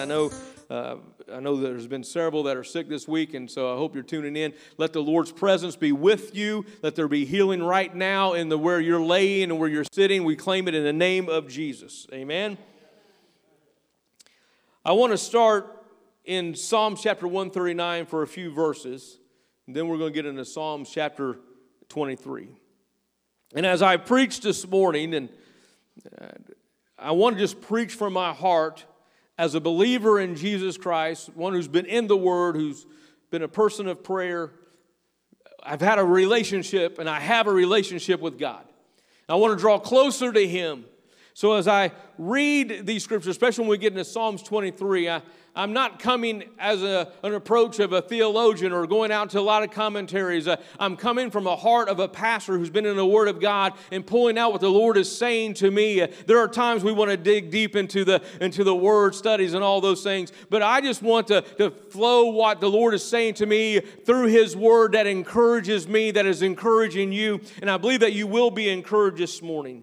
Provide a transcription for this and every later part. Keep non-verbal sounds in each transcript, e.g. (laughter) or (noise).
I know, uh, I know there's been several that are sick this week, and so I hope you're tuning in. Let the Lord's presence be with you. Let there be healing right now in the where you're laying and where you're sitting. We claim it in the name of Jesus. Amen. I want to start in Psalm chapter 139 for a few verses, and then we're going to get into Psalm chapter 23. And as I preached this morning, and uh, I want to just preach from my heart as a believer in Jesus Christ, one who's been in the Word, who's been a person of prayer. I've had a relationship, and I have a relationship with God. I want to draw closer to Him. So as I read these scriptures, especially when we get into Psalms 23, I, I'm not coming as a, an approach of a theologian or going out to a lot of commentaries. Uh, I'm coming from a heart of a pastor who's been in the Word of God and pulling out what the Lord is saying to me. Uh, there are times we want to dig deep into the into the Word studies and all those things, but I just want to, to flow what the Lord is saying to me through His Word that encourages me, that is encouraging you, and I believe that you will be encouraged this morning.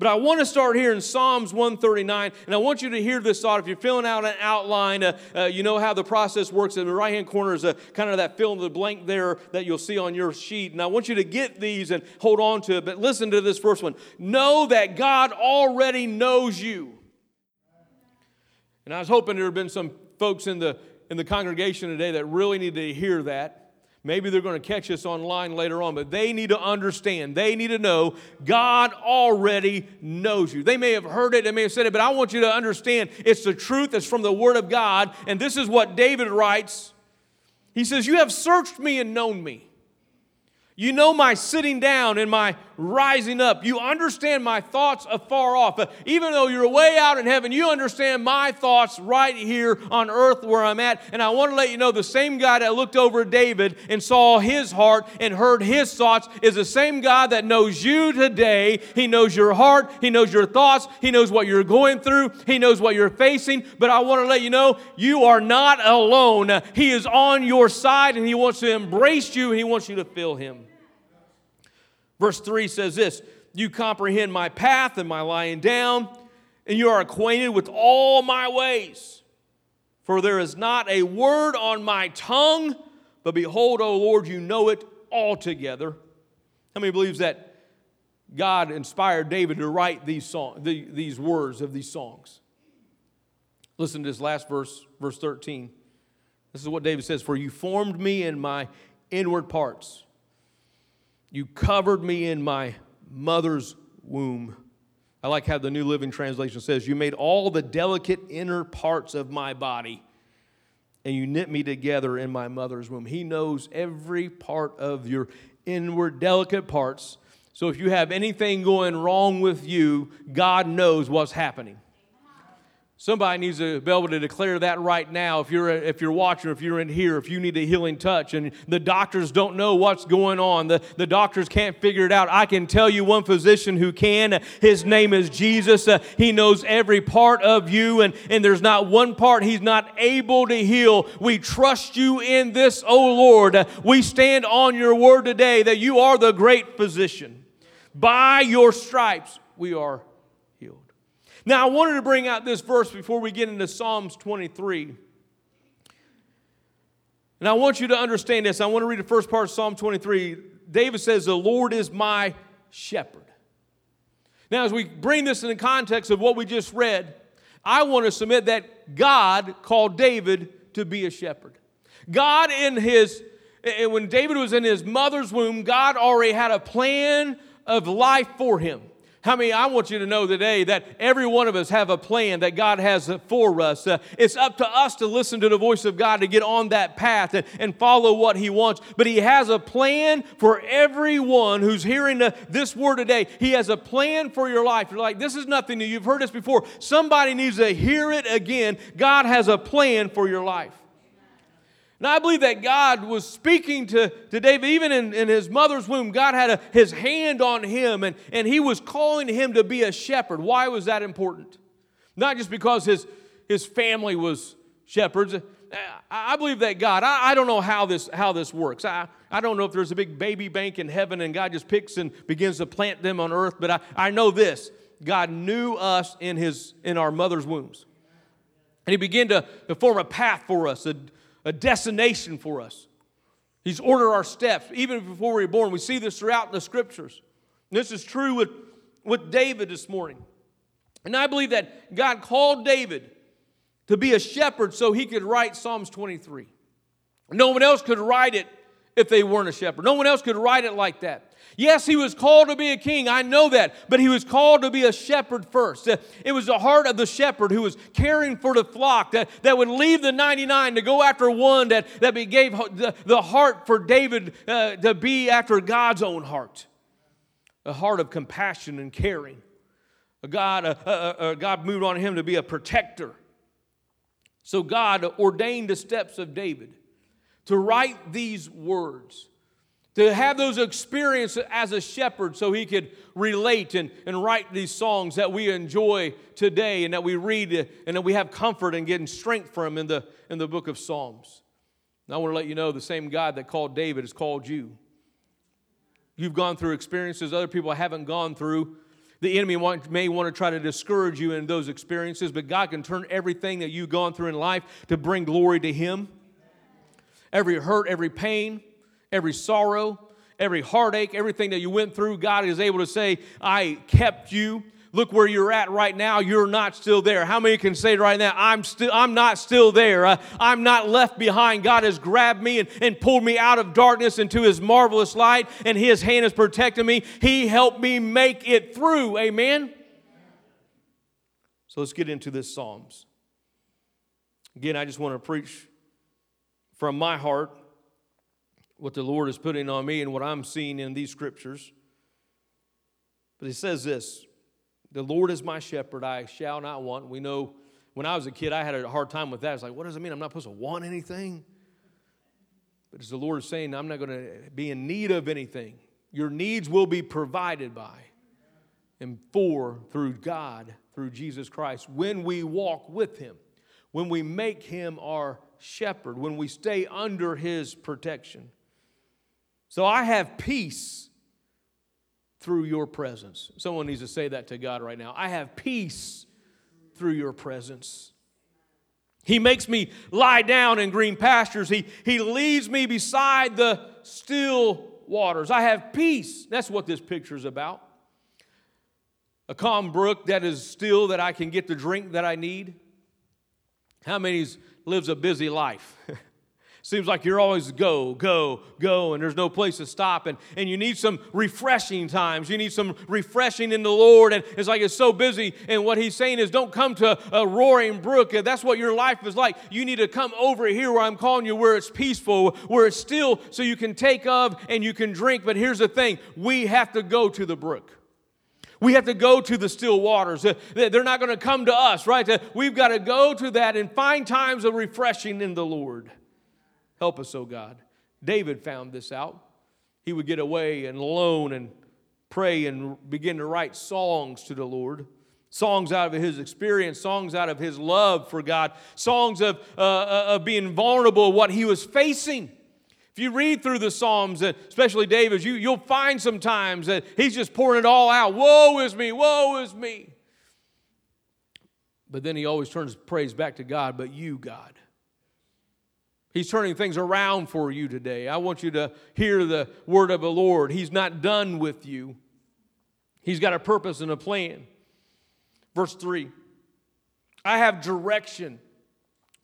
But I want to start here in Psalms 139, and I want you to hear this thought. If you're filling out an outline, uh, uh, you know how the process works. In the right hand corner is a, kind of that fill in the blank there that you'll see on your sheet. And I want you to get these and hold on to it. But listen to this first one Know that God already knows you. And I was hoping there had been some folks in the, in the congregation today that really need to hear that. Maybe they're going to catch us online later on, but they need to understand. They need to know God already knows you. They may have heard it, they may have said it, but I want you to understand it's the truth that's from the Word of God. And this is what David writes He says, You have searched me and known me. You know my sitting down and my rising up. You understand my thoughts afar off. Uh, even though you're way out in heaven, you understand my thoughts right here on earth where I'm at. And I want to let you know the same God that looked over David and saw his heart and heard his thoughts is the same God that knows you today. He knows your heart, He knows your thoughts, He knows what you're going through, He knows what you're facing. But I want to let you know you are not alone. He is on your side and He wants to embrace you and He wants you to feel Him. Verse 3 says this You comprehend my path and my lying down, and you are acquainted with all my ways. For there is not a word on my tongue, but behold, O Lord, you know it altogether. How many believes that God inspired David to write these, song, the, these words of these songs? Listen to this last verse, verse 13. This is what David says For you formed me in my inward parts. You covered me in my mother's womb. I like how the New Living Translation says, You made all the delicate inner parts of my body, and you knit me together in my mother's womb. He knows every part of your inward, delicate parts. So if you have anything going wrong with you, God knows what's happening. Somebody needs to be able to declare that right now. If you're if you're watching, if you're in here, if you need a healing touch, and the doctors don't know what's going on, the, the doctors can't figure it out. I can tell you one physician who can. His name is Jesus. Uh, he knows every part of you, and, and there's not one part he's not able to heal. We trust you in this, oh Lord. Uh, we stand on your word today that you are the great physician. By your stripes we are now, I wanted to bring out this verse before we get into Psalms 23. And I want you to understand this. I want to read the first part of Psalm 23. David says, The Lord is my shepherd. Now, as we bring this in the context of what we just read, I want to submit that God called David to be a shepherd. God, in his, when David was in his mother's womb, God already had a plan of life for him. How many, I want you to know today that every one of us have a plan that God has for us. Uh, it's up to us to listen to the voice of God to get on that path and, and follow what He wants. But He has a plan for everyone who's hearing the, this word today. He has a plan for your life. You're like, this is nothing new. You've heard this before. Somebody needs to hear it again. God has a plan for your life. Now, I believe that God was speaking to, to David, even in, in his mother's womb. God had a, his hand on him, and, and he was calling him to be a shepherd. Why was that important? Not just because his, his family was shepherds. I believe that God, I, I don't know how this, how this works. I, I don't know if there's a big baby bank in heaven and God just picks and begins to plant them on earth, but I, I know this God knew us in, his, in our mother's wombs. And he began to, to form a path for us, a, a destination for us. He's ordered our steps even before we were born. We see this throughout the scriptures. And this is true with, with David this morning. And I believe that God called David to be a shepherd so he could write Psalms 23. No one else could write it if they weren't a shepherd. No one else could write it like that. Yes, he was called to be a king. I know that. But he was called to be a shepherd first. Uh, it was the heart of the shepherd who was caring for the flock that, that would leave the 99 to go after one that, that gave the, the heart for David uh, to be after God's own heart. A heart of compassion and caring. A God, a, a, God moved on him to be a protector. So God ordained the steps of David to write these words to have those experiences as a shepherd so he could relate and, and write these songs that we enjoy today and that we read and that we have comfort and getting strength from in the, in the book of Psalms. And I want to let you know the same God that called David has called you. You've gone through experiences other people haven't gone through. The enemy may want to try to discourage you in those experiences, but God can turn everything that you've gone through in life to bring glory to Him. Every hurt, every pain, every sorrow, every heartache, everything that you went through, God is able to say, I kept you. Look where you're at right now. You're not still there. How many can say right now, I'm still, I'm not still there. Uh, I'm not left behind. God has grabbed me and, and pulled me out of darkness into his marvelous light, and his hand is protecting me. He helped me make it through. Amen. So let's get into this Psalms. Again, I just want to preach from my heart what the Lord is putting on me and what I'm seeing in these scriptures. But he says this The Lord is my shepherd, I shall not want. We know when I was a kid, I had a hard time with that. It's like, what does it mean? I'm not supposed to want anything? But as the Lord is saying, I'm not going to be in need of anything. Your needs will be provided by and for through God, through Jesus Christ, when we walk with Him, when we make Him our shepherd, when we stay under His protection. So I have peace through your presence. Someone needs to say that to God right now. I have peace through your presence. He makes me lie down in green pastures. He, he leads me beside the still waters. I have peace. That's what this picture is about. A calm brook that is still, that I can get the drink that I need. How many lives a busy life? (laughs) Seems like you're always go, go, go, and there's no place to stop. And, and you need some refreshing times. You need some refreshing in the Lord. And it's like it's so busy. And what he's saying is, don't come to a roaring brook. That's what your life is like. You need to come over here where I'm calling you, where it's peaceful, where it's still, so you can take of and you can drink. But here's the thing we have to go to the brook. We have to go to the still waters. They're not going to come to us, right? We've got to go to that and find times of refreshing in the Lord. Help us, oh God. David found this out. He would get away and alone and pray and begin to write songs to the Lord. Songs out of his experience, songs out of his love for God, songs of, uh, uh of being vulnerable, what he was facing. If you read through the Psalms, especially David's, you, you'll find sometimes that he's just pouring it all out. Woe is me, woe is me. But then he always turns praise back to God, but you, God. He's turning things around for you today. I want you to hear the word of the Lord. He's not done with you, He's got a purpose and a plan. Verse 3 I have direction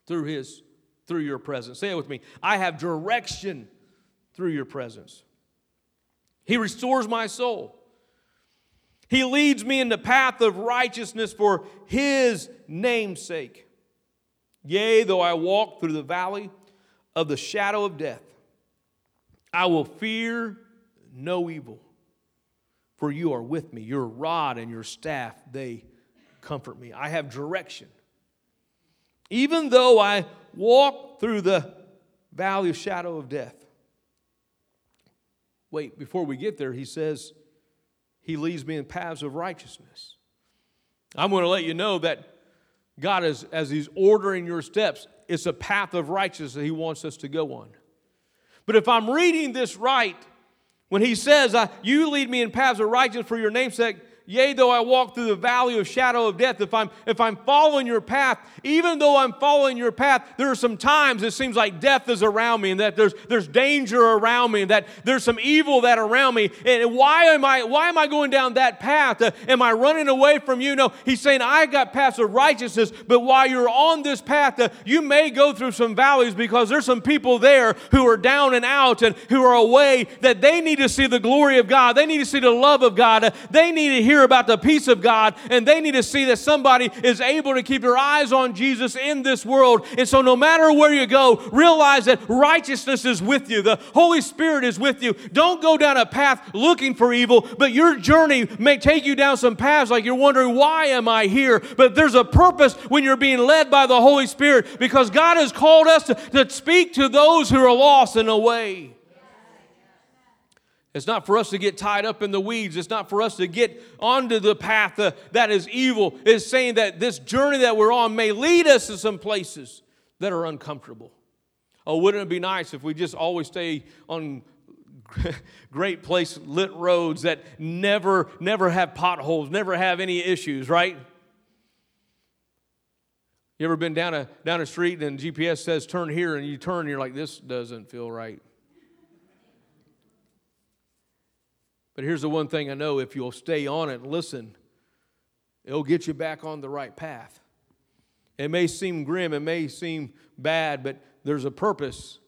through His through your presence. Say it with me. I have direction through your presence. He restores my soul. He leads me in the path of righteousness for his name's sake. Yea, though I walk through the valley of the shadow of death, I will fear no evil, for you are with me. Your rod and your staff, they comfort me. I have direction. Even though I walk through the valley of shadow of death. Wait, before we get there, he says, He leads me in paths of righteousness. I'm going to let you know that God, is, as He's ordering your steps, it's a path of righteousness that He wants us to go on. But if I'm reading this right, when He says, You lead me in paths of righteousness for your namesake, Yea, though I walk through the valley of shadow of death, if I'm if I'm following your path, even though I'm following your path, there are some times it seems like death is around me and that there's there's danger around me and that there's some evil that around me. And why am I why am I going down that path? Uh, am I running away from you? No, he's saying I got paths of righteousness, but while you're on this path, uh, you may go through some valleys because there's some people there who are down and out and who are away that they need to see the glory of God. They need to see the love of God. Uh, they need to hear hear about the peace of God and they need to see that somebody is able to keep their eyes on Jesus in this world. And so, no matter where you go, realize that righteousness is with you, the Holy Spirit is with you. Don't go down a path looking for evil, but your journey may take you down some paths like you're wondering, why am I here? But there's a purpose when you're being led by the Holy Spirit because God has called us to, to speak to those who are lost in a way. It's not for us to get tied up in the weeds. It's not for us to get onto the path uh, that is evil. It's saying that this journey that we're on may lead us to some places that are uncomfortable. Oh, wouldn't it be nice if we just always stay on (laughs) great place lit roads that never never have potholes, never have any issues, right? You ever been down a down a street and GPS says turn here and you turn and you're like this doesn't feel right. But here's the one thing I know if you'll stay on it and listen, it'll get you back on the right path. It may seem grim, it may seem bad, but there's a purpose.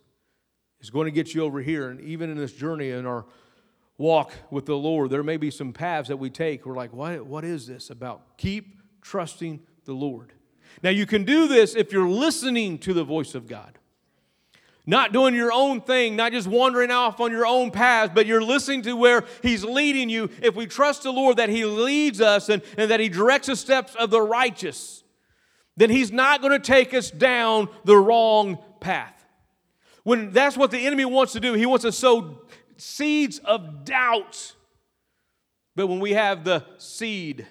It's going to get you over here. And even in this journey, in our walk with the Lord, there may be some paths that we take. We're like, what, what is this about? Keep trusting the Lord. Now, you can do this if you're listening to the voice of God not doing your own thing, not just wandering off on your own path, but you're listening to where He's leading you. If we trust the Lord that He leads us and, and that He directs the steps of the righteous, then He's not going to take us down the wrong path. When that's what the enemy wants to do, he wants to sow seeds of doubt. But when we have the seed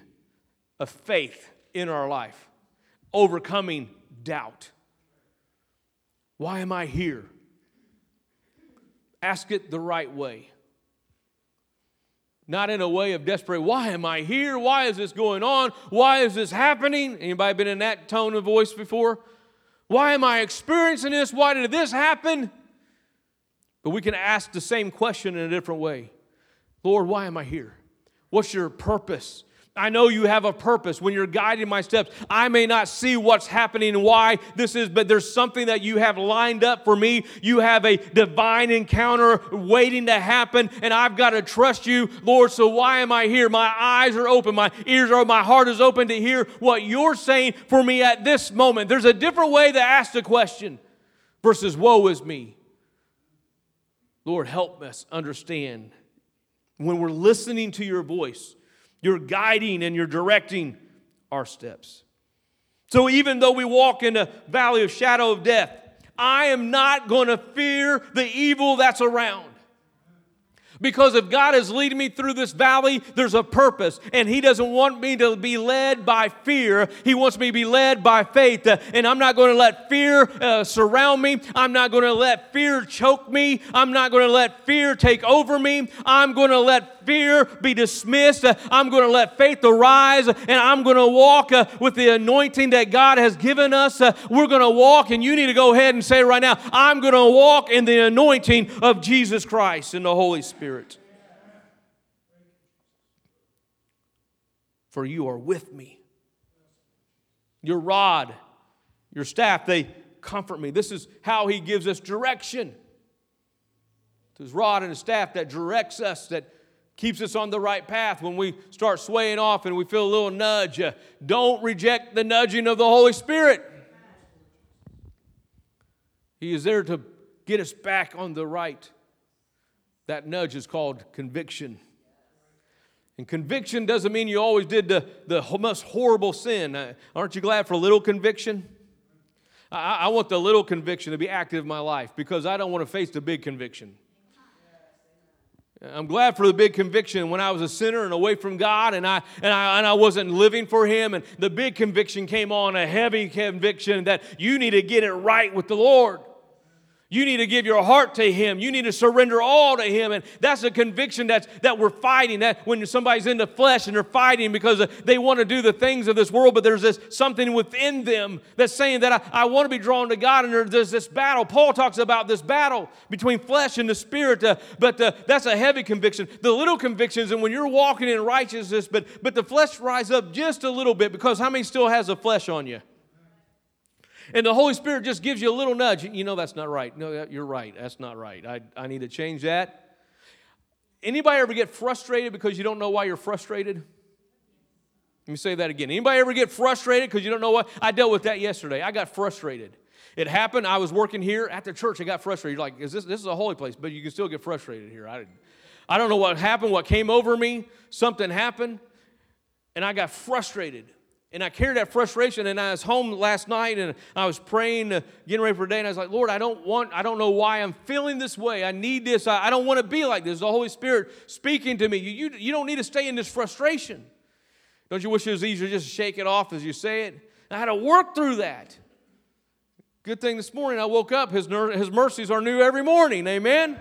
of faith in our life, overcoming doubt, why am I here? Ask it the right way. Not in a way of desperate, why am I here? Why is this going on? Why is this happening? Anybody been in that tone of voice before? Why am I experiencing this? Why did this happen? But we can ask the same question in a different way. Lord, why am I here? What's your purpose? I know you have a purpose when you're guiding my steps. I may not see what's happening and why this is, but there's something that you have lined up for me. You have a divine encounter waiting to happen, and I've got to trust you, Lord. So why am I here? My eyes are open, my ears are, my heart is open to hear what you're saying for me at this moment. There's a different way to ask the question versus woe is me. Lord, help us understand when we're listening to your voice you're guiding and you're directing our steps. So even though we walk in the valley of shadow of death, I am not going to fear the evil that's around. Because if God is leading me through this valley, there's a purpose. And He doesn't want me to be led by fear. He wants me to be led by faith. Uh, and I'm not going to let fear uh, surround me. I'm not going to let fear choke me. I'm not going to let fear take over me. I'm going to let fear be dismissed. Uh, I'm going to let faith arise. And I'm going to walk uh, with the anointing that God has given us. Uh, we're going to walk, and you need to go ahead and say right now, I'm going to walk in the anointing of Jesus Christ and the Holy Spirit. Spirit. For you are with me. Your rod, your staff, they comfort me. This is how he gives us direction. It's His rod and his staff that directs us, that keeps us on the right path when we start swaying off and we feel a little nudge. Uh, don't reject the nudging of the Holy Spirit. He is there to get us back on the right. That nudge is called conviction. And conviction doesn't mean you always did the, the most horrible sin. Uh, aren't you glad for a little conviction? I, I want the little conviction to be active in my life because I don't want to face the big conviction. I'm glad for the big conviction when I was a sinner and away from God and I, and, I, and I wasn't living for Him. And the big conviction came on a heavy conviction that you need to get it right with the Lord. You need to give your heart to Him. You need to surrender all to Him. And that's a conviction that's, that we're fighting. That when somebody's in the flesh and they're fighting because they want to do the things of this world, but there's this something within them that's saying that I, I want to be drawn to God. And there's this battle. Paul talks about this battle between flesh and the spirit, uh, but uh, that's a heavy conviction. The little convictions, and when you're walking in righteousness, but, but the flesh rise up just a little bit because how many still has a flesh on you? And the Holy Spirit just gives you a little nudge. You know that's not right. No, you're right. That's not right. I, I need to change that. Anybody ever get frustrated because you don't know why you're frustrated? Let me say that again. Anybody ever get frustrated because you don't know what? I dealt with that yesterday. I got frustrated. It happened. I was working here at the church. I got frustrated. You're like, is this this is a holy place? But you can still get frustrated here. I, I don't know what happened, what came over me. Something happened, and I got frustrated. And I carried that frustration, and I was home last night, and I was praying, uh, getting ready for the day, and I was like, Lord, I don't want, I don't know why I'm feeling this way. I need this. I, I don't want to be like this. The Holy Spirit speaking to me. You, you, you don't need to stay in this frustration. Don't you wish it was easier just to shake it off as you say it? I had to work through that. Good thing this morning I woke up. His, his mercies are new every morning. Amen.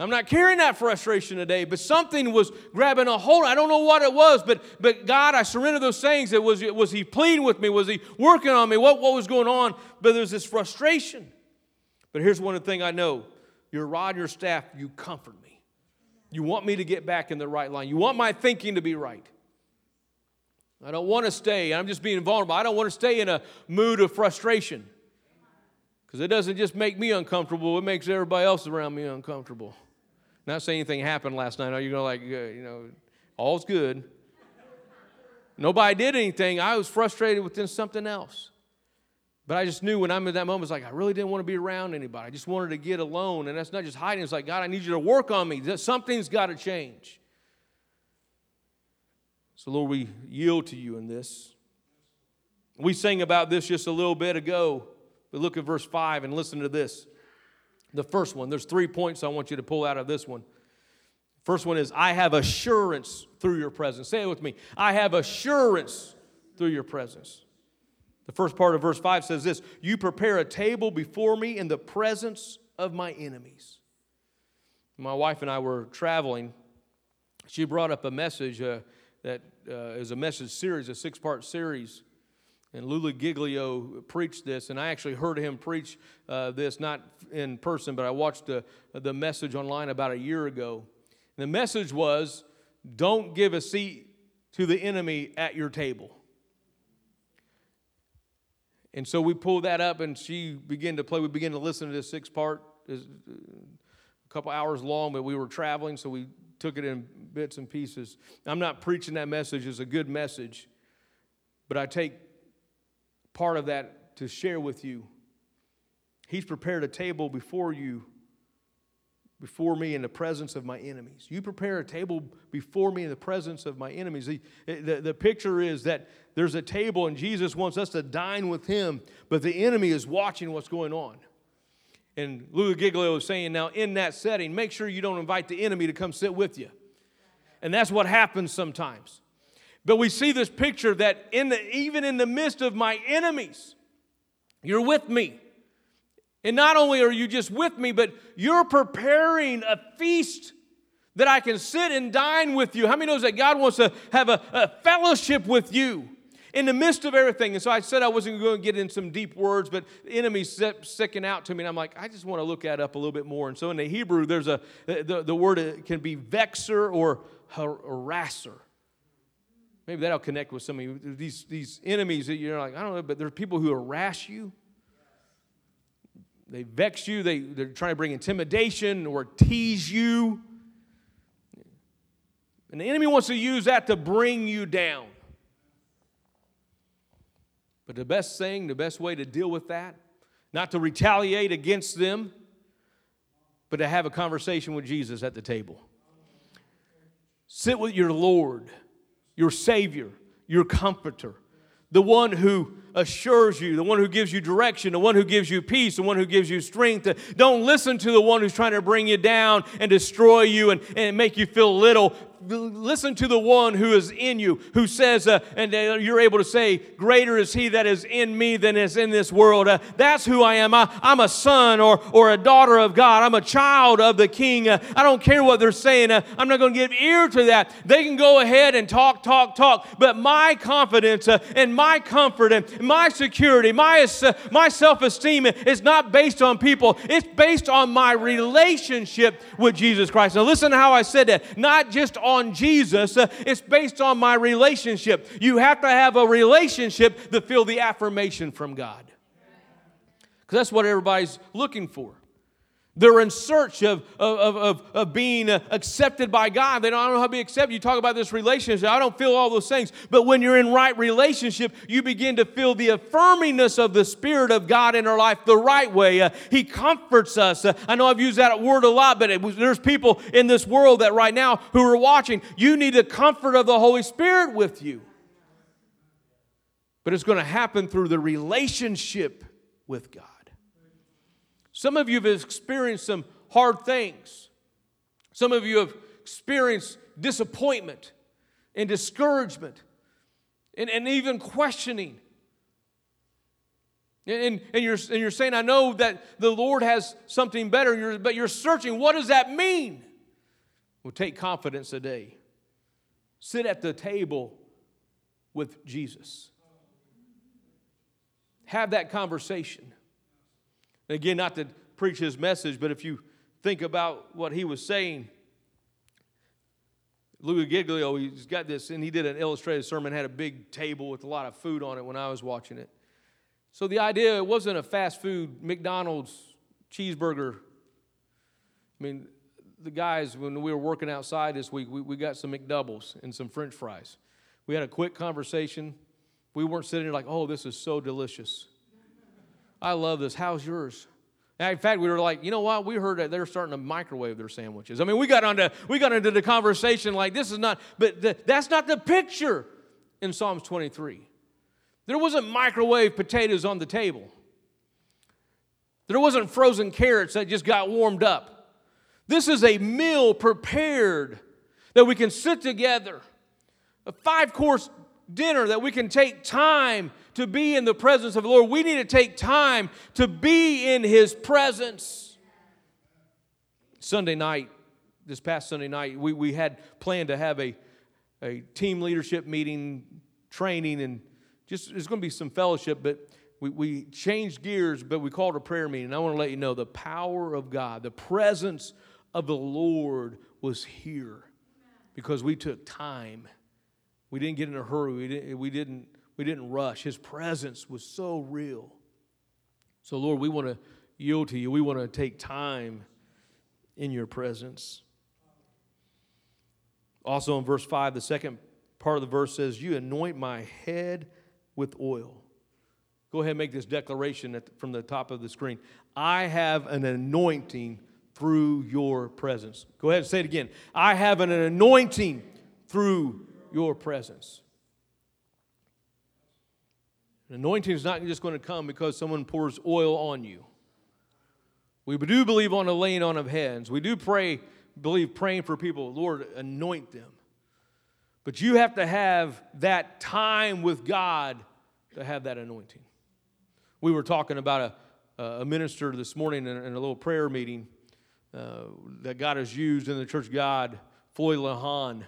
I'm not carrying that frustration today, but something was grabbing a hold. I don't know what it was, but, but God, I surrender those things. It was, was He pleading with me? Was He working on me? What, what was going on? But there's this frustration. But here's one thing I know your rod, your staff, you comfort me. You want me to get back in the right line. You want my thinking to be right. I don't want to stay, I'm just being vulnerable. I don't want to stay in a mood of frustration because it doesn't just make me uncomfortable, it makes everybody else around me uncomfortable. Not saying anything happened last night. Are you going to like, uh, you know, all's good. Nobody did anything. I was frustrated within something else. But I just knew when I'm in that moment, it's like I really didn't want to be around anybody. I just wanted to get alone. And that's not just hiding. It's like, God, I need you to work on me. Something's got to change. So, Lord, we yield to you in this. We sang about this just a little bit ago. But look at verse 5 and listen to this. The first one, there's three points I want you to pull out of this one. First one is, I have assurance through your presence. Say it with me. I have assurance through your presence. The first part of verse 5 says this You prepare a table before me in the presence of my enemies. My wife and I were traveling. She brought up a message uh, that uh, is a message series, a six part series and Louie Giglio preached this, and I actually heard him preach uh, this, not in person, but I watched the, the message online about a year ago. And the message was don't give a seat to the enemy at your table. And so we pulled that up, and she began to play. We began to listen to this six part, a couple hours long, but we were traveling, so we took it in bits and pieces. I'm not preaching that message, it's a good message, but I take part of that to share with you. He's prepared a table before you, before me in the presence of my enemies. You prepare a table before me in the presence of my enemies. The, the, the picture is that there's a table and Jesus wants us to dine with him, but the enemy is watching what's going on. And Louie Giglio is saying, now in that setting, make sure you don't invite the enemy to come sit with you. And that's what happens sometimes. But we see this picture that in the, even in the midst of my enemies, you're with me. And not only are you just with me, but you're preparing a feast that I can sit and dine with you. How many knows that God wants to have a, a fellowship with you in the midst of everything? And so I said I wasn't going to get in some deep words, but the enemy's sticking out to me, and I'm like, I just want to look that up a little bit more. And so in the Hebrew, there's a the, the word uh, can be vexer or harasser. Maybe that'll connect with some of you. These, these enemies that you're like, I don't know, but there are people who harass you. They vex you. They, they're trying to bring intimidation or tease you. And the enemy wants to use that to bring you down. But the best thing, the best way to deal with that, not to retaliate against them, but to have a conversation with Jesus at the table. Sit with your Lord, your Savior, your Comforter, the one who assures you, the one who gives you direction, the one who gives you peace, the one who gives you strength. Don't listen to the one who's trying to bring you down and destroy you and, and make you feel little listen to the one who is in you, who says, uh, and uh, you're able to say, Greater is he that is in me than is in this world. Uh, that's who I am. I, am a son or, or a daughter of God. I'm a child of the king. Uh, I don't care what they're saying. Uh, I'm not going to give ear to that. They can go ahead and talk, talk, talk. But my confidence uh, and my comfort and my security, my, my self esteem is not based on people, it's based on my relationship with Jesus Christ. Now, listen to how I said that. Not just on Jesus, uh, it's based on my relationship. You have to have a relationship to feel the affirmation from God. Because that's what everybody's looking for. They're in search of, of, of, of being uh, accepted by God. They don't, don't know how to be accepted. You talk about this relationship. I don't feel all those things. But when you're in right relationship, you begin to feel the affirmingness of the Spirit of God in our life the right way. Uh, he comforts us. Uh, I know I've used that word a lot, but was, there's people in this world that right now who are watching. You need the comfort of the Holy Spirit with you. But it's going to happen through the relationship with God. Some of you have experienced some hard things. Some of you have experienced disappointment and discouragement and, and even questioning. And, and, you're, and you're saying, I know that the Lord has something better, you're, but you're searching. What does that mean? Well, take confidence today. Sit at the table with Jesus. Have that conversation. And again, not to preach his message, but if you think about what he was saying, Louie Giglio, he's got this, and he did an illustrated sermon, had a big table with a lot of food on it when I was watching it. So the idea, it wasn't a fast food McDonald's cheeseburger. I mean, the guys, when we were working outside this week, we, we got some McDoubles and some french fries. We had a quick conversation. We weren't sitting there like, oh, this is so delicious. I love this. How's yours? in fact, we were like, you know what? We heard that they're starting to microwave their sandwiches. I mean, we got onto we got into the conversation like this is not, but the, that's not the picture in Psalms 23. There wasn't microwave potatoes on the table. There wasn't frozen carrots that just got warmed up. This is a meal prepared that we can sit together, a five course dinner that we can take time to be in the presence of the Lord. We need to take time to be in His presence. Sunday night, this past Sunday night, we, we had planned to have a, a team leadership meeting, training, and just there's going to be some fellowship, but we, we changed gears, but we called a prayer meeting. I want to let you know the power of God, the presence of the Lord was here because we took time we didn't get in a hurry. We didn't, we didn't, we didn't rush. His presence was so real. So, Lord, we want to yield to you. We want to take time in your presence. Also, in verse 5, the second part of the verse says, You anoint my head with oil. Go ahead and make this declaration the, from the top of the screen. I have an anointing through your presence. Go ahead and say it again. I have an anointing through your presence. An anointing is not just going to come because someone pours oil on you. We do believe on the laying on of hands. We do pray, believe praying for people, Lord, anoint them. But you have to have that time with God to have that anointing. We were talking about a, a minister this morning in, in a little prayer meeting uh, that God has used in the Church God, Floyd Lahan.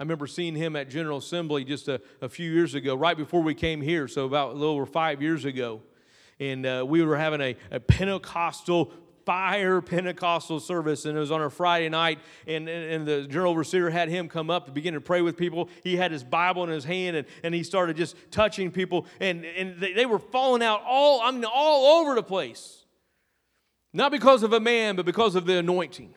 I remember seeing him at General Assembly just a, a few years ago, right before we came here, so about a little over five years ago. And uh, we were having a, a Pentecostal fire Pentecostal service, and it was on a Friday night. And, and, and, the general overseer had him come up to begin to pray with people. He had his Bible in his hand, and, and he started just touching people, and, and they, they were falling out all, I mean, all over the place. Not because of a man, but because of the anointing.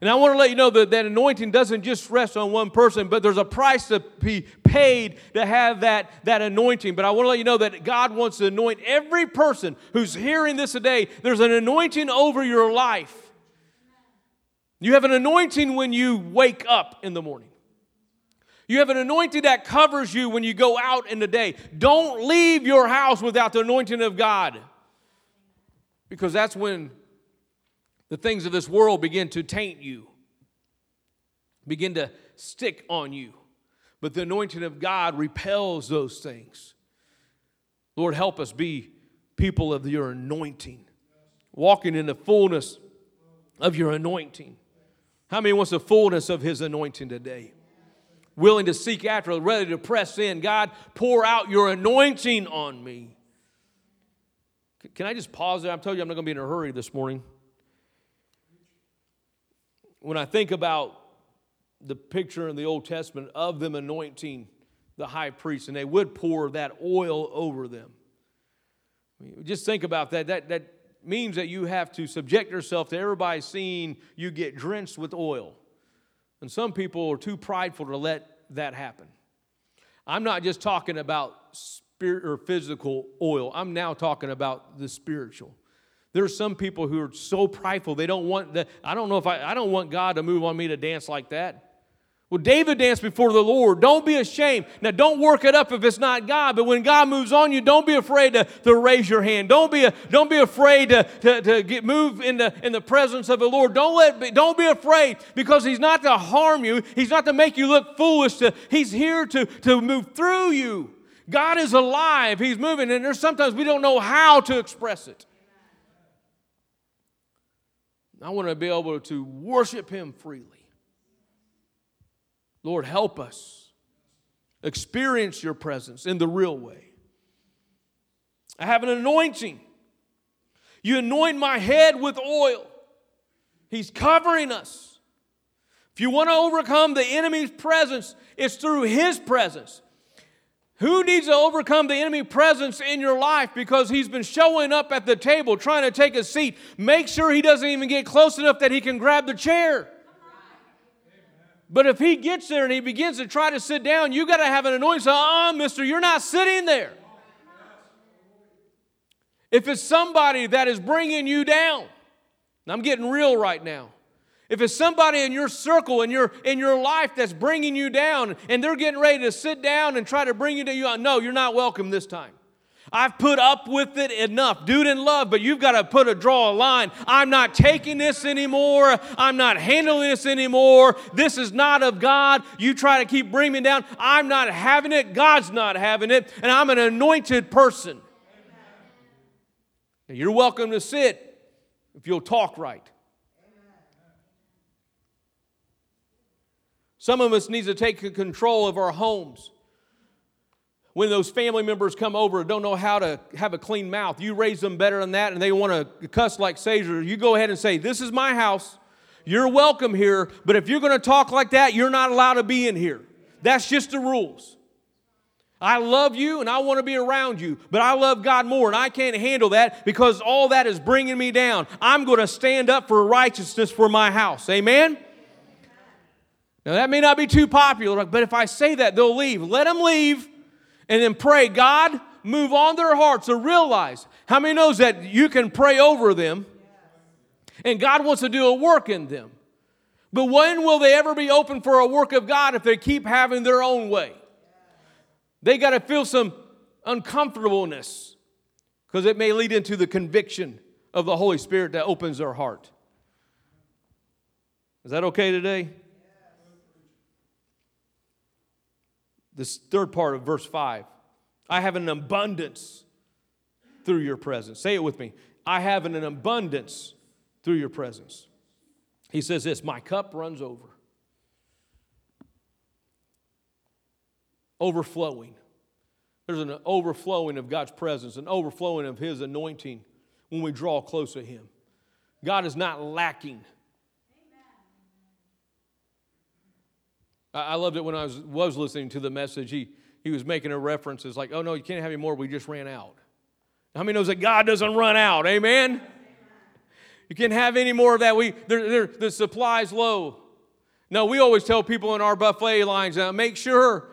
And I want to let you know that that anointing doesn't just rest on one person, but there's a price to be paid to have that, that anointing. But I want to let you know that God wants to anoint every person who's hearing this today. There's an anointing over your life. You have an anointing when you wake up in the morning. You have an anointing that covers you when you go out in the day. Don't leave your house without the anointing of God. Because that's when the things of this world begin to taint you, begin to stick on you. But the anointing of God repels those things. Lord, help us be people of your anointing, walking in the fullness of your anointing. How many wants the fullness of his anointing today? Willing to seek after, ready to press in. God, pour out your anointing on me. Can I just pause there? I'm telling you, I'm not going to be in a hurry this morning when I think about the picture in the Old Testament of them anointing the high priest, and they would pour that oil over them. Just think about that. That, that means that you have to subject yourself to everybody seeing you get drenched with oil. And some people are too prideful to let that happen. I'm not just talking about spirit or physical oil, I'm now talking about the spiritual. There are some people who are so prideful, they don't want the, I don't know if I, I don't want God to move on me to dance like that. Well, David danced before the Lord. Don't be ashamed. Now, don't work it up if it's not God, but when God moves on you, don't be afraid to, to raise your hand. Don't be, a, don't be afraid to, to, to get move in the, in the presence of the Lord. Don't, let, don't be afraid because He's not to harm you, He's not to make you look foolish. To, he's here to, to move through you. God is alive, He's moving, and there's sometimes we don't know how to express it. I want to be able to worship Him freely. Lord, help us experience your presence in the real way. I have an anointing. You anoint my head with oil. He's covering us. If you want to overcome the enemy's presence, it's through His presence. Who needs to overcome the enemy presence in your life because he's been showing up at the table trying to take a seat? Make sure he doesn't even get close enough that he can grab the chair. But if he gets there and he begins to try to sit down, you got to have an anointing. Say, uh, mister, you're not sitting there. If it's somebody that is bringing you down, I'm getting real right now. If it's somebody in your circle, in your, in your life that's bringing you down and they're getting ready to sit down and try to bring you to you, no, you're not welcome this time. I've put up with it enough. Dude in love, but you've got to put a draw a line. I'm not taking this anymore. I'm not handling this anymore. This is not of God. You try to keep bringing me down. I'm not having it. God's not having it. And I'm an anointed person. You're welcome to sit if you'll talk right. Some of us need to take control of our homes. When those family members come over and don't know how to have a clean mouth, you raise them better than that and they want to cuss like Caesar, you go ahead and say, This is my house. You're welcome here, but if you're going to talk like that, you're not allowed to be in here. That's just the rules. I love you and I want to be around you, but I love God more and I can't handle that because all that is bringing me down. I'm going to stand up for righteousness for my house. Amen? Now, that may not be too popular, but if I say that, they'll leave. Let them leave and then pray, God, move on their hearts to realize. How many knows that you can pray over them and God wants to do a work in them? But when will they ever be open for a work of God if they keep having their own way? They got to feel some uncomfortableness because it may lead into the conviction of the Holy Spirit that opens their heart. Is that okay today? This third part of verse 5. I have an abundance through your presence. Say it with me. I have an abundance through your presence. He says this My cup runs over. Overflowing. There's an overflowing of God's presence, an overflowing of His anointing when we draw close to Him. God is not lacking I loved it when I was, was listening to the message. He, he was making a reference. It's like, oh no, you can't have any more. We just ran out. How many knows that God doesn't run out? Amen? you can't have any more of that. We, they're, they're, the supply's low. No, we always tell people in our buffet lines, uh, make sure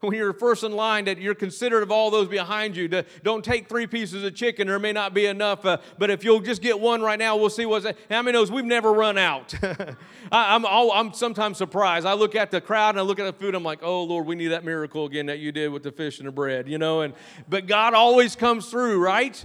when you're first in line that you're considerate of all those behind you. To, don't take three pieces of chicken, there may not be enough. Uh, but if you'll just get one right now, we'll see what's. How many knows we've never run out? (laughs) I, I'm, I'm sometimes surprised. I look at the crowd and I look at the food. I'm like, oh Lord, we need that miracle again that you did with the fish and the bread, you know. And but God always comes through, right?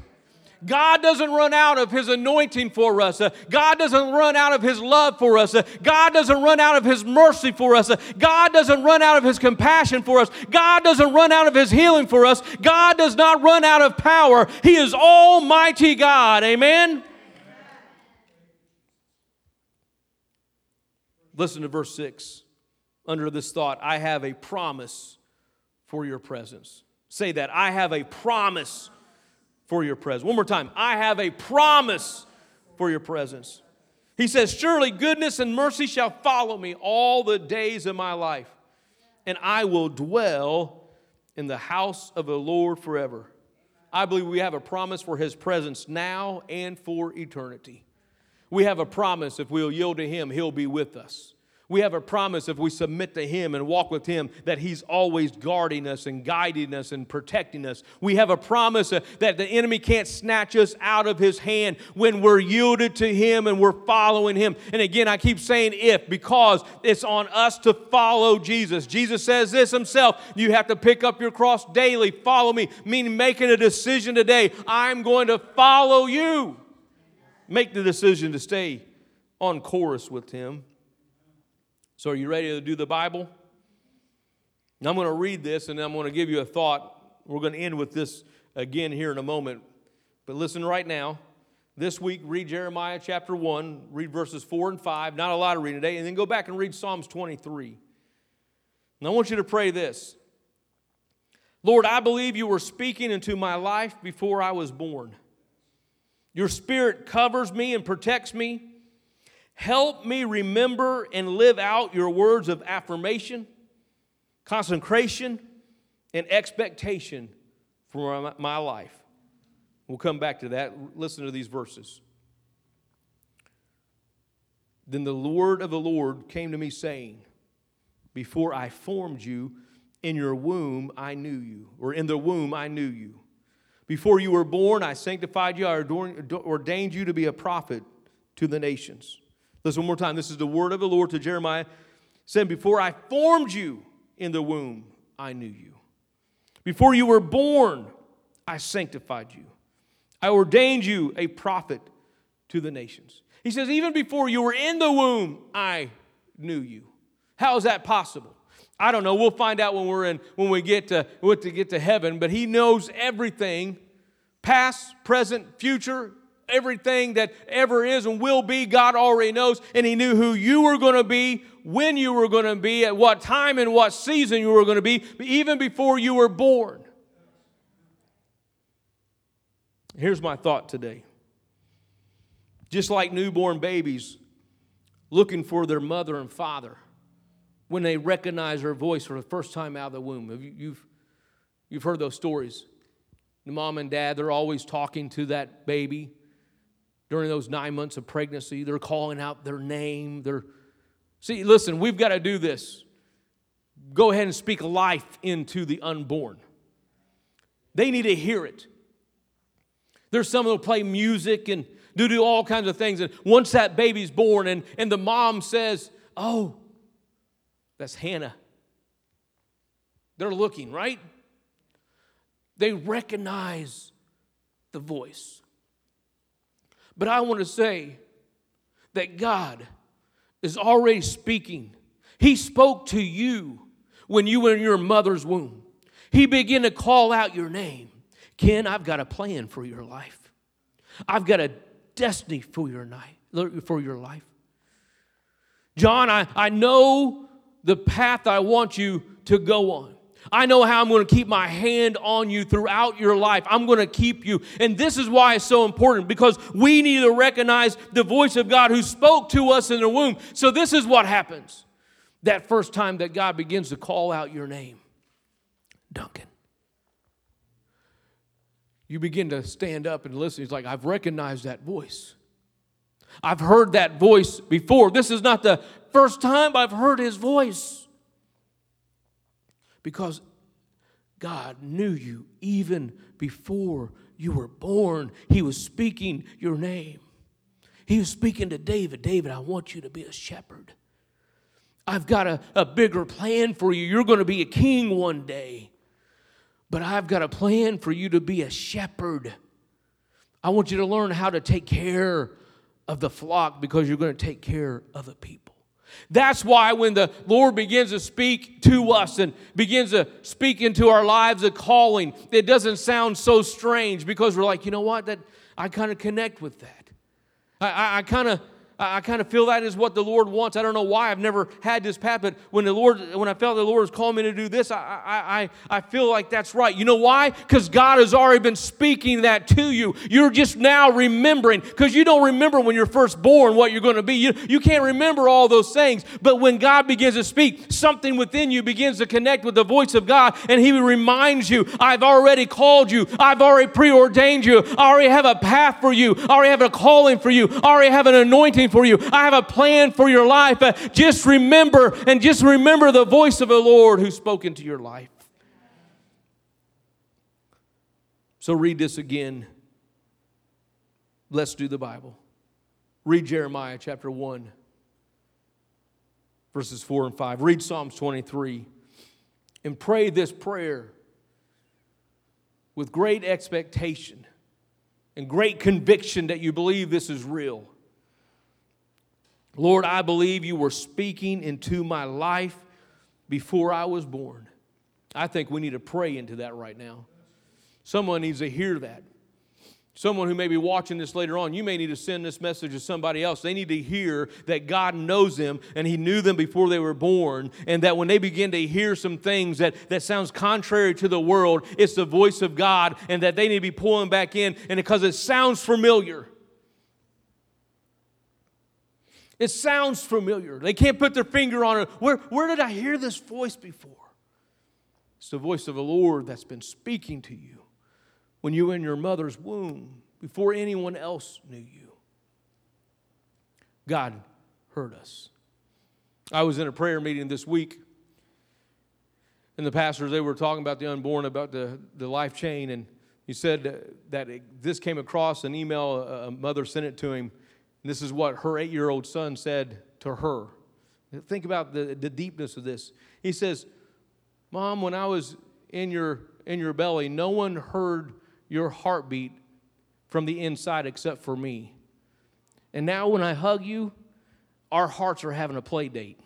God doesn't run out of His anointing for us. Uh, God doesn't run out of His love for us. Uh, God doesn't run out of His mercy for us. Uh, God doesn't run out of His compassion for us. God doesn't run out of His healing for us. God does not run out of power. He is Almighty God. Amen? Listen to verse 6. Under this thought, I have a promise for your presence. Say that. I have a promise for your presence. One more time. I have a promise for your presence. He says, Surely goodness and mercy shall follow me all the days of my life, and I will dwell in the house of the Lord forever. I believe we have a promise for his presence now and for eternity. We have a promise if we'll yield to him, he'll be with us. We have a promise if we submit to Him and walk with Him that He's always guarding us and guiding us and protecting us. We have a promise uh, that the enemy can't snatch us out of His hand when we're yielded to Him and we're following Him. And again, I keep saying if because it's on us to follow Jesus. Jesus says this Himself you have to pick up your cross daily, follow me, meaning making a decision today. I'm going to follow you. Make the decision to stay on course with Him. So, are you ready to do the Bible? Now, I'm going to read this and I'm going to give you a thought. We're going to end with this again here in a moment. But listen right now. This week, read Jeremiah chapter 1, read verses 4 and 5. Not a lot of reading today. And then go back and read Psalms 23. And I want you to pray this Lord, I believe you were speaking into my life before I was born. Your spirit covers me and protects me. Help me remember and live out your words of affirmation, consecration, and expectation for my life. We'll come back to that. Listen to these verses. Then the Lord of the Lord came to me, saying, Before I formed you in your womb, I knew you, or in the womb, I knew you. Before you were born, I sanctified you, I ordained you to be a prophet to the nations. Listen one more time. This is the word of the Lord to Jeremiah, saying, Before I formed you in the womb, I knew you. Before you were born, I sanctified you. I ordained you a prophet to the nations. He says, Even before you were in the womb, I knew you. How is that possible? I don't know. We'll find out when we're in when we get to, when to get to heaven, but he knows everything, past, present, future, everything that ever is and will be, God already knows. And He knew who you were going to be, when you were going to be, at what time and what season you were going to be, even before you were born. Here's my thought today. Just like newborn babies looking for their mother and father when they recognize their voice for the first time out of the womb. You, you've, you've heard those stories. The mom and dad, they're always talking to that baby during those nine months of pregnancy. They're calling out their name. They're see, listen, we've got to do this. Go ahead and speak life into the unborn. They need to hear it. There's some that'll play music and do do all kinds of things. And once that baby's born, and, and the mom says, Oh, that's Hannah. They're looking, right? They recognize the voice. But I want to say that God is already speaking. He spoke to you when you were in your mother's womb. He began to call out your name. Ken, I've got a plan for your life. I've got a destiny for your night, for your life. John, I, I know the path I want you to go on. I know how I'm going to keep my hand on you throughout your life. I'm going to keep you. And this is why it's so important because we need to recognize the voice of God who spoke to us in the womb. So, this is what happens that first time that God begins to call out your name Duncan. You begin to stand up and listen. He's like, I've recognized that voice. I've heard that voice before. This is not the first time I've heard his voice. Because God knew you even before you were born. He was speaking your name. He was speaking to David David, I want you to be a shepherd. I've got a, a bigger plan for you. You're going to be a king one day. But I've got a plan for you to be a shepherd. I want you to learn how to take care of the flock because you're going to take care of the people. That's why when the Lord begins to speak to us and begins to speak into our lives a calling, it doesn't sound so strange because we're like, you know what? That I kind of connect with that. I, I, I kind of I kind of feel that is what the Lord wants. I don't know why I've never had this path, but when the Lord, when I felt the Lord was calling me to do this, I, I, I, feel like that's right. You know why? Because God has already been speaking that to you. You're just now remembering, because you don't remember when you're first born what you're going to be. You, you can't remember all those things. But when God begins to speak, something within you begins to connect with the voice of God, and He reminds you, I've already called you, I've already preordained you, I already have a path for you, I already have a calling for you, I already have an anointing for you. I have a plan for your life. Uh, just remember and just remember the voice of the Lord who spoke into your life. So read this again. Let's do the Bible. Read Jeremiah chapter 1, verses 4 and 5. Read Psalms 23 and pray this prayer with great expectation and great conviction that you believe this is real. Lord, I believe you were speaking into my life before I was born. I think we need to pray into that right now. Someone needs to hear that. Someone who may be watching this later on, you may need to send this message to somebody else. They need to hear that God knows them and He knew them before they were born, and that when they begin to hear some things that, that sounds contrary to the world, it's the voice of God, and that they need to be pulling back in, and because it sounds familiar. It sounds familiar. They can't put their finger on it. Where, where did I hear this voice before? It's the voice of the Lord that's been speaking to you when you were in your mother's womb, before anyone else knew you. God heard us. I was in a prayer meeting this week, and the pastors, they were talking about the unborn, about the, the life chain, and he said that it, this came across an email, a mother sent it to him this is what her eight year old son said to her. Think about the, the deepness of this. He says, Mom, when I was in your, in your belly, no one heard your heartbeat from the inside except for me. And now when I hug you, our hearts are having a play date.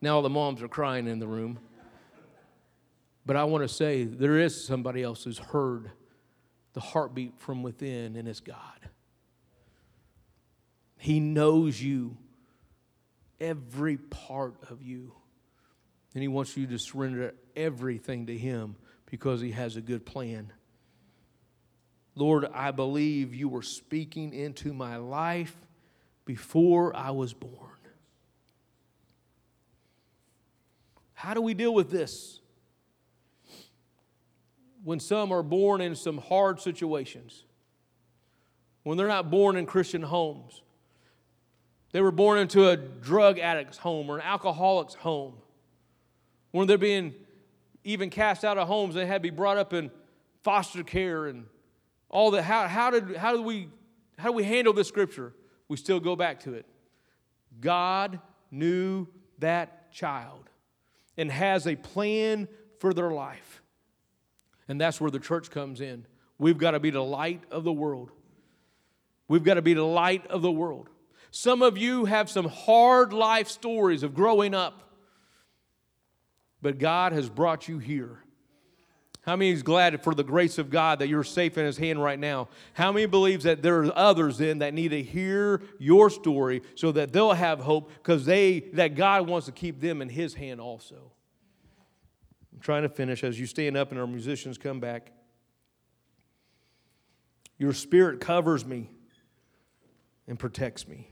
Now the moms are crying in the room. But I want to say there is somebody else who's heard the heartbeat from within, and it's God. He knows you, every part of you. And He wants you to surrender everything to Him because He has a good plan. Lord, I believe you were speaking into my life before I was born. How do we deal with this? When some are born in some hard situations, when they're not born in Christian homes, they were born into a drug addict's home or an alcoholic's home. When they're being even cast out of homes, they had to be brought up in foster care and all that. How, how, did, how, did we, how do we handle this scripture? We still go back to it. God knew that child and has a plan for their life. And that's where the church comes in. We've got to be the light of the world. We've got to be the light of the world. Some of you have some hard life stories of growing up, but God has brought you here. How many is glad for the grace of God that you're safe in His hand right now? How many believes that there are others then that need to hear your story so that they'll have hope because they that God wants to keep them in His hand also? I'm trying to finish as you stand up and our musicians come back. Your spirit covers me and protects me.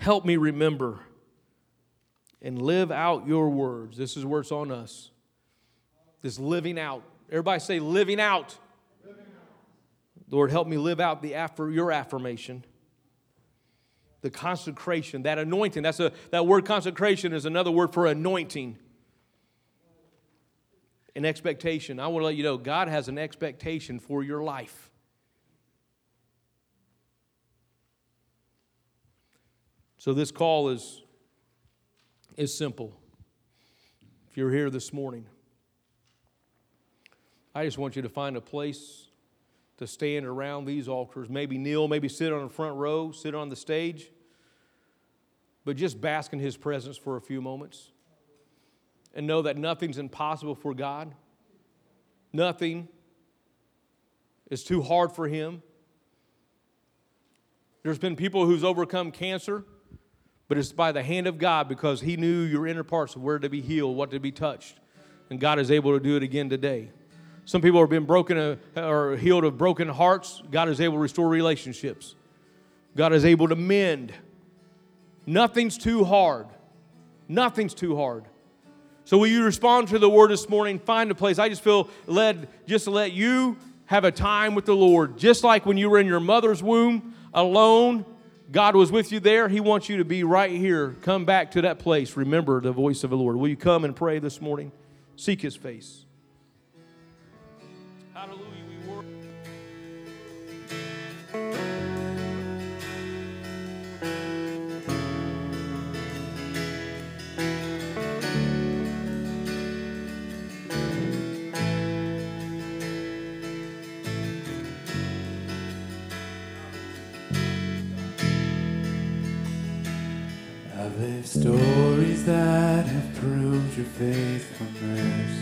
Help me remember and live out your words. This is where it's on us. This living out. Everybody say living out. living out. Lord, help me live out the after your affirmation. The consecration, that anointing. That's a that word consecration is another word for anointing. An expectation. I want to let you know God has an expectation for your life. So this call is is simple. If you're here this morning, I just want you to find a place to stand around these altars. Maybe kneel, maybe sit on the front row, sit on the stage, but just bask in His presence for a few moments and know that nothing's impossible for God. Nothing is too hard for Him. There's been people who's overcome cancer, but it's by the hand of God because He knew your inner parts where to be healed, what to be touched. And God is able to do it again today. Some people have been broken uh, or healed of broken hearts. God is able to restore relationships. God is able to mend. Nothing's too hard. Nothing's too hard. So, will you respond to the word this morning? Find a place. I just feel led just to let you have a time with the Lord. Just like when you were in your mother's womb alone, God was with you there. He wants you to be right here. Come back to that place. Remember the voice of the Lord. Will you come and pray this morning? Seek his face. Stories your faithfulness.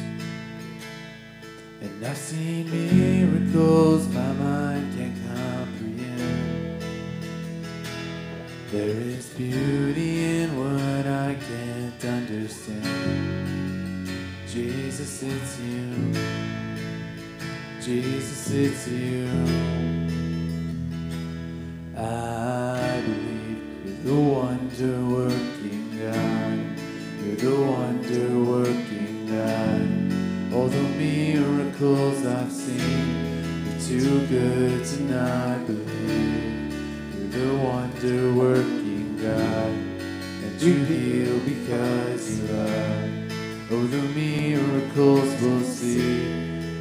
And I've seen miracles my mind can't comprehend. There is beauty in what I can't understand. Jesus, it's you. Jesus, it's you. Not believe. You're the wonder working God, and you heal because you love. Oh, the miracles we'll see.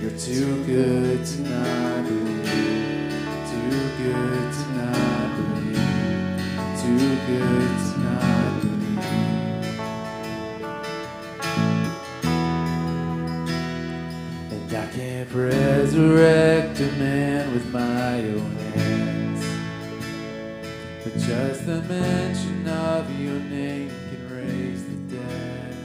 You're too good to not believe. Too good to not believe. Too good to not believe. And I can't resurrect a man But just the mention of your name can raise the dead.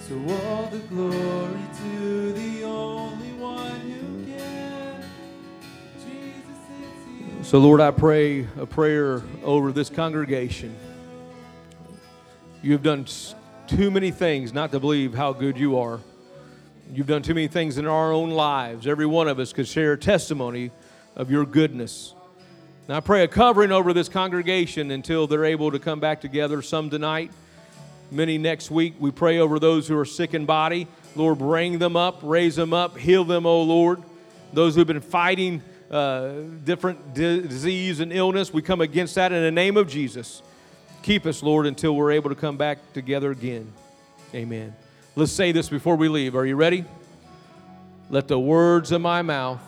So all the glory to the only one who can. Jesus, so, Lord, I pray a prayer over this congregation. You have done too many things not to believe how good you are. You've done too many things in our own lives. Every one of us could share a testimony of your goodness. Now I pray a covering over this congregation until they're able to come back together, some tonight, many next week. We pray over those who are sick in body. Lord, bring them up, raise them up, heal them, O Lord. Those who've been fighting uh, different di- disease and illness, we come against that in the name of Jesus. Keep us, Lord, until we're able to come back together again. Amen. Let's say this before we leave. Are you ready? Let the words of my mouth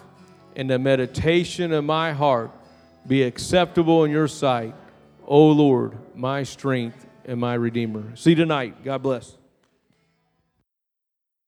and the meditation of my heart be acceptable in your sight, O Lord, my strength and my Redeemer. See you tonight. God bless.